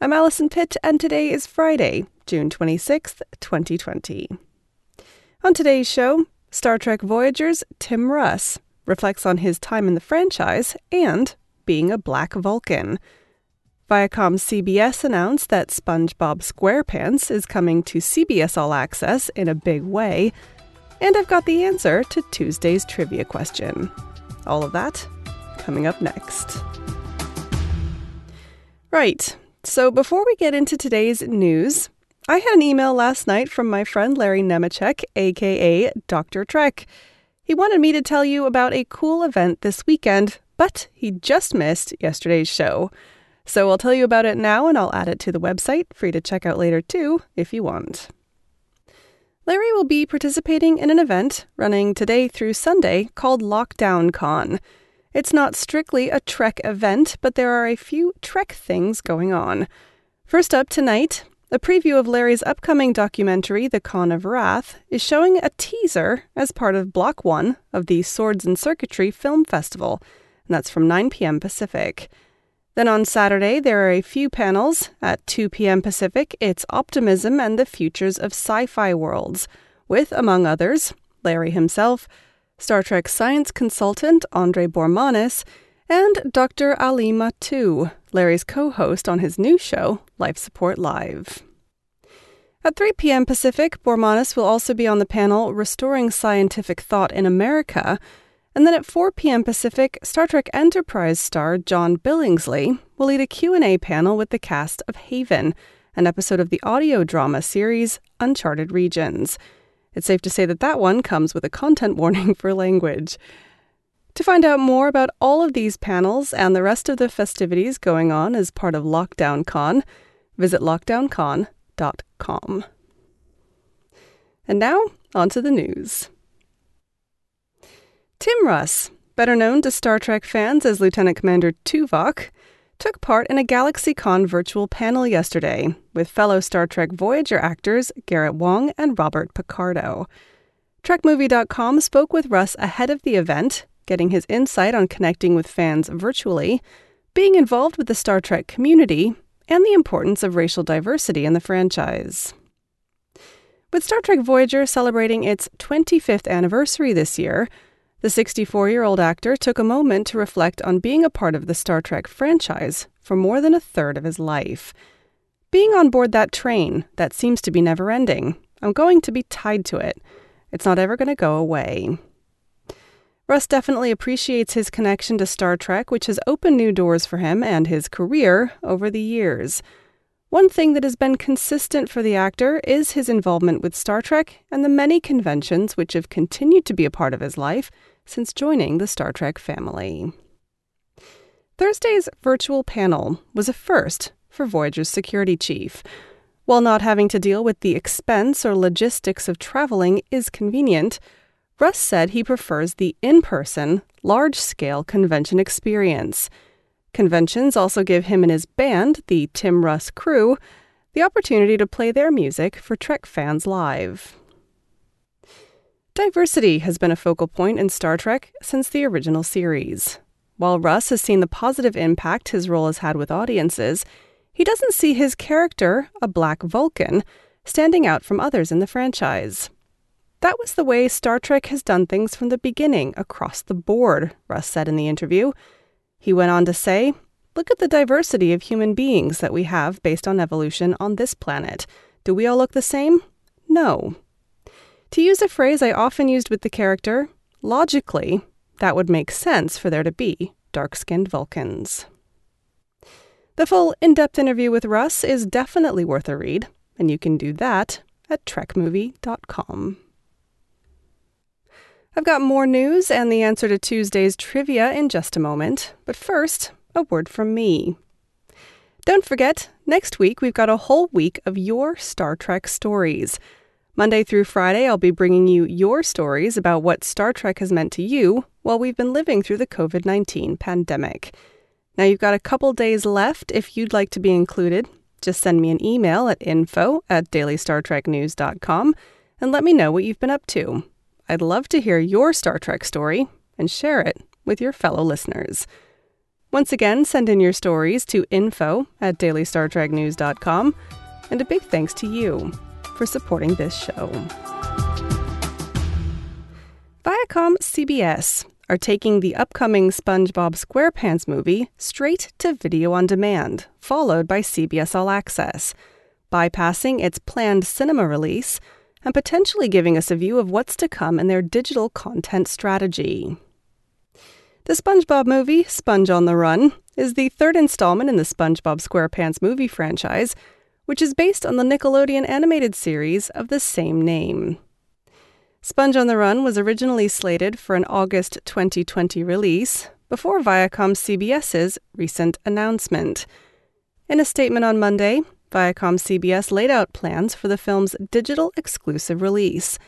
I'm Allison Pitt, and today is Friday, June 26th, 2020. On today's show, Star Trek Voyager's Tim Russ reflects on his time in the franchise and being a black Vulcan. Viacom CBS announced that SpongeBob SquarePants is coming to CBS All Access in a big way, and I've got the answer to Tuesday's trivia question. All of that coming up next. Right, so before we get into today's news, I had an email last night from my friend Larry Nemecek, aka Dr. Trek. He wanted me to tell you about a cool event this weekend, but he just missed yesterday's show. So I'll tell you about it now and I'll add it to the website you to check out later too if you want. Larry will be participating in an event running today through Sunday called Lockdown Con. It's not strictly a Trek event, but there are a few Trek things going on. First up tonight, a preview of Larry's upcoming documentary, The Con of Wrath, is showing a teaser as part of Block 1 of the Swords and Circuitry Film Festival, and that's from 9 p.m. Pacific. Then on Saturday, there are a few panels. At 2 p.m. Pacific, it's Optimism and the Futures of Sci Fi Worlds, with, among others, Larry himself, Star Trek science consultant Andre Bormanis, and Dr. Ali Mattu, Larry's co host on his new show, Life Support Live. At 3 p.m. Pacific, Bormanis will also be on the panel Restoring Scientific Thought in America and then at 4 p.m. Pacific, Star Trek Enterprise star John Billingsley will lead a Q&A panel with the cast of Haven, an episode of the audio drama series Uncharted Regions. It's safe to say that that one comes with a content warning for language. To find out more about all of these panels and the rest of the festivities going on as part of Lockdown Con, visit lockdowncon.com. And now, on to the news. Tim Russ, better known to Star Trek fans as Lieutenant Commander Tuvok, took part in a GalaxyCon virtual panel yesterday with fellow Star Trek Voyager actors Garrett Wang and Robert Picardo. TrekMovie.com spoke with Russ ahead of the event, getting his insight on connecting with fans virtually, being involved with the Star Trek community, and the importance of racial diversity in the franchise. With Star Trek Voyager celebrating its 25th anniversary this year, the 64 year old actor took a moment to reflect on being a part of the Star Trek franchise for more than a third of his life. Being on board that train that seems to be never ending, I'm going to be tied to it. It's not ever going to go away. Russ definitely appreciates his connection to Star Trek, which has opened new doors for him and his career over the years. One thing that has been consistent for the actor is his involvement with Star Trek and the many conventions which have continued to be a part of his life since joining the Star Trek family. Thursday's virtual panel was a first for Voyager's security chief. While not having to deal with the expense or logistics of traveling is convenient, Russ said he prefers the in person, large scale convention experience. Conventions also give him and his band, the Tim Russ Crew, the opportunity to play their music for Trek fans live. Diversity has been a focal point in Star Trek since the original series. While Russ has seen the positive impact his role has had with audiences, he doesn't see his character, a black Vulcan, standing out from others in the franchise. That was the way Star Trek has done things from the beginning, across the board, Russ said in the interview. He went on to say, Look at the diversity of human beings that we have based on evolution on this planet. Do we all look the same? No. To use a phrase I often used with the character, logically, that would make sense for there to be dark skinned Vulcans. The full in depth interview with Russ is definitely worth a read, and you can do that at trekmovie.com. I've got more news and the answer to Tuesday's trivia in just a moment, but first, a word from me. Don't forget, next week we've got a whole week of your Star Trek stories. Monday through Friday, I'll be bringing you your stories about what Star Trek has meant to you while we've been living through the COVID 19 pandemic. Now, you've got a couple days left if you'd like to be included. Just send me an email at info at dailystartreknews.com and let me know what you've been up to. I'd love to hear your Star Trek story and share it with your fellow listeners. Once again, send in your stories to info at dailystartreknews.com. And a big thanks to you for supporting this show. Viacom CBS are taking the upcoming SpongeBob SquarePants movie straight to video on demand, followed by CBS All Access, bypassing its planned cinema release and potentially giving us a view of what's to come in their digital content strategy. The SpongeBob movie, Sponge on the Run, is the third installment in the SpongeBob SquarePants movie franchise which is based on the Nickelodeon animated series of the same name. Sponge on the Run was originally slated for an August 2020 release before Viacom CBS's recent announcement. In a statement on Monday, Viacom CBS laid out plans for the film's digital exclusive release.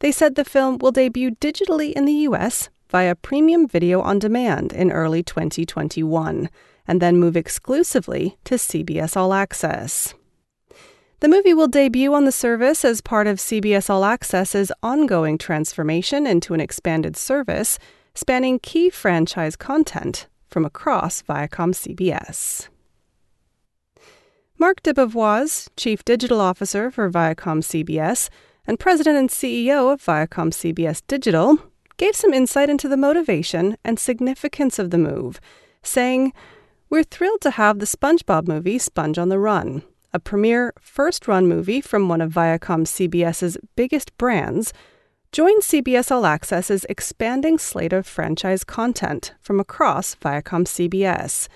They said the film will debut digitally in the US via premium video on demand in early 2021 and then move exclusively to CBS All Access. The movie will debut on the service as part of CBS All Access's ongoing transformation into an expanded service spanning key franchise content from across Viacom CBS. Mark DeBevoise, Chief Digital Officer for Viacom CBS and President and CEO of Viacom CBS Digital, gave some insight into the motivation and significance of the move, saying, We're thrilled to have the SpongeBob movie Sponge on the Run a premiere first run movie from one of Viacom CBS's biggest brands, join CBS All Access's expanding slate of franchise content from across Viacom CBS.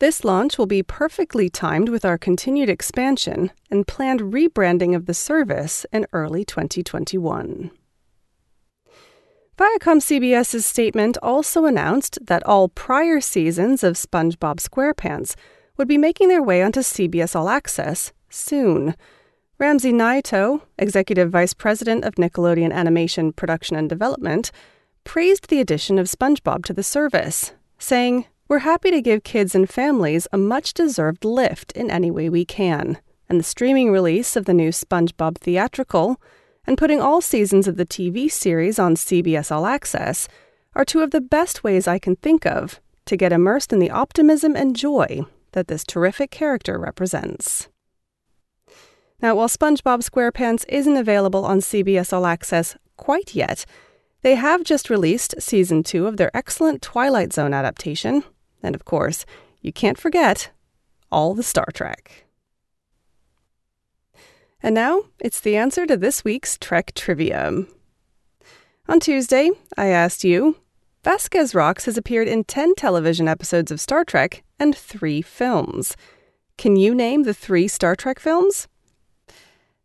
This launch will be perfectly timed with our continued expansion and planned rebranding of the service in early 2021. Viacom CBS's statement also announced that all prior seasons of SpongeBob SquarePants would be making their way onto CBS All Access soon. Ramsey Naito, Executive Vice President of Nickelodeon Animation Production and Development, praised the addition of SpongeBob to the service, saying, We're happy to give kids and families a much deserved lift in any way we can, and the streaming release of the new SpongeBob theatrical and putting all seasons of the TV series on CBS All Access are two of the best ways I can think of to get immersed in the optimism and joy that this terrific character represents. Now, while SpongeBob SquarePants isn't available on CBS All Access quite yet, they have just released season two of their excellent Twilight Zone adaptation. And of course, you can't forget all the Star Trek. And now it's the answer to this week's Trek trivia. On Tuesday, I asked you Vasquez Rocks has appeared in 10 television episodes of Star Trek and three films. Can you name the three Star Trek films?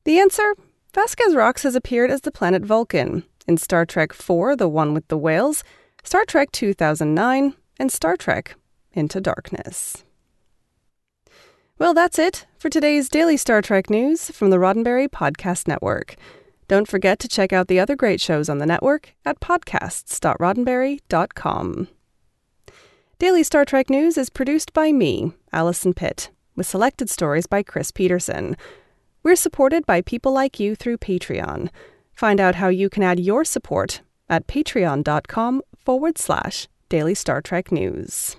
The answer Vasquez Rocks has appeared as the planet Vulcan in Star Trek IV, The One with the Whales, Star Trek 2009, and Star Trek Into Darkness. Well, that's it for today's daily Star Trek news from the Roddenberry Podcast Network. Don't forget to check out the other great shows on the network at podcasts.roddenberry.com. Daily Star Trek News is produced by me, Allison Pitt, with selected stories by Chris Peterson. We're supported by people like you through Patreon. Find out how you can add your support at patreon.com forward slash Daily Star Trek News.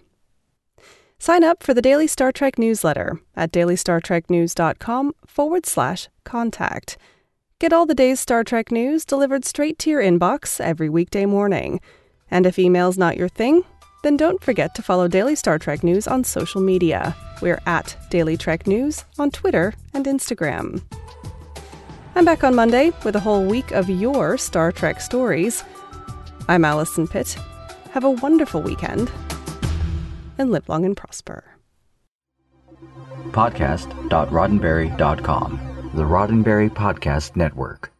Sign up for the Daily Star Trek newsletter at dailystartreknews.com forward slash contact. Get all the day's Star Trek news delivered straight to your inbox every weekday morning. And if email's not your thing, then don't forget to follow Daily Star Trek News on social media. We're at Daily Trek News on Twitter and Instagram. I'm back on Monday with a whole week of your Star Trek stories. I'm Allison Pitt. Have a wonderful weekend and live long and prosper. Podcast.roddenberry.com the Roddenberry Podcast Network.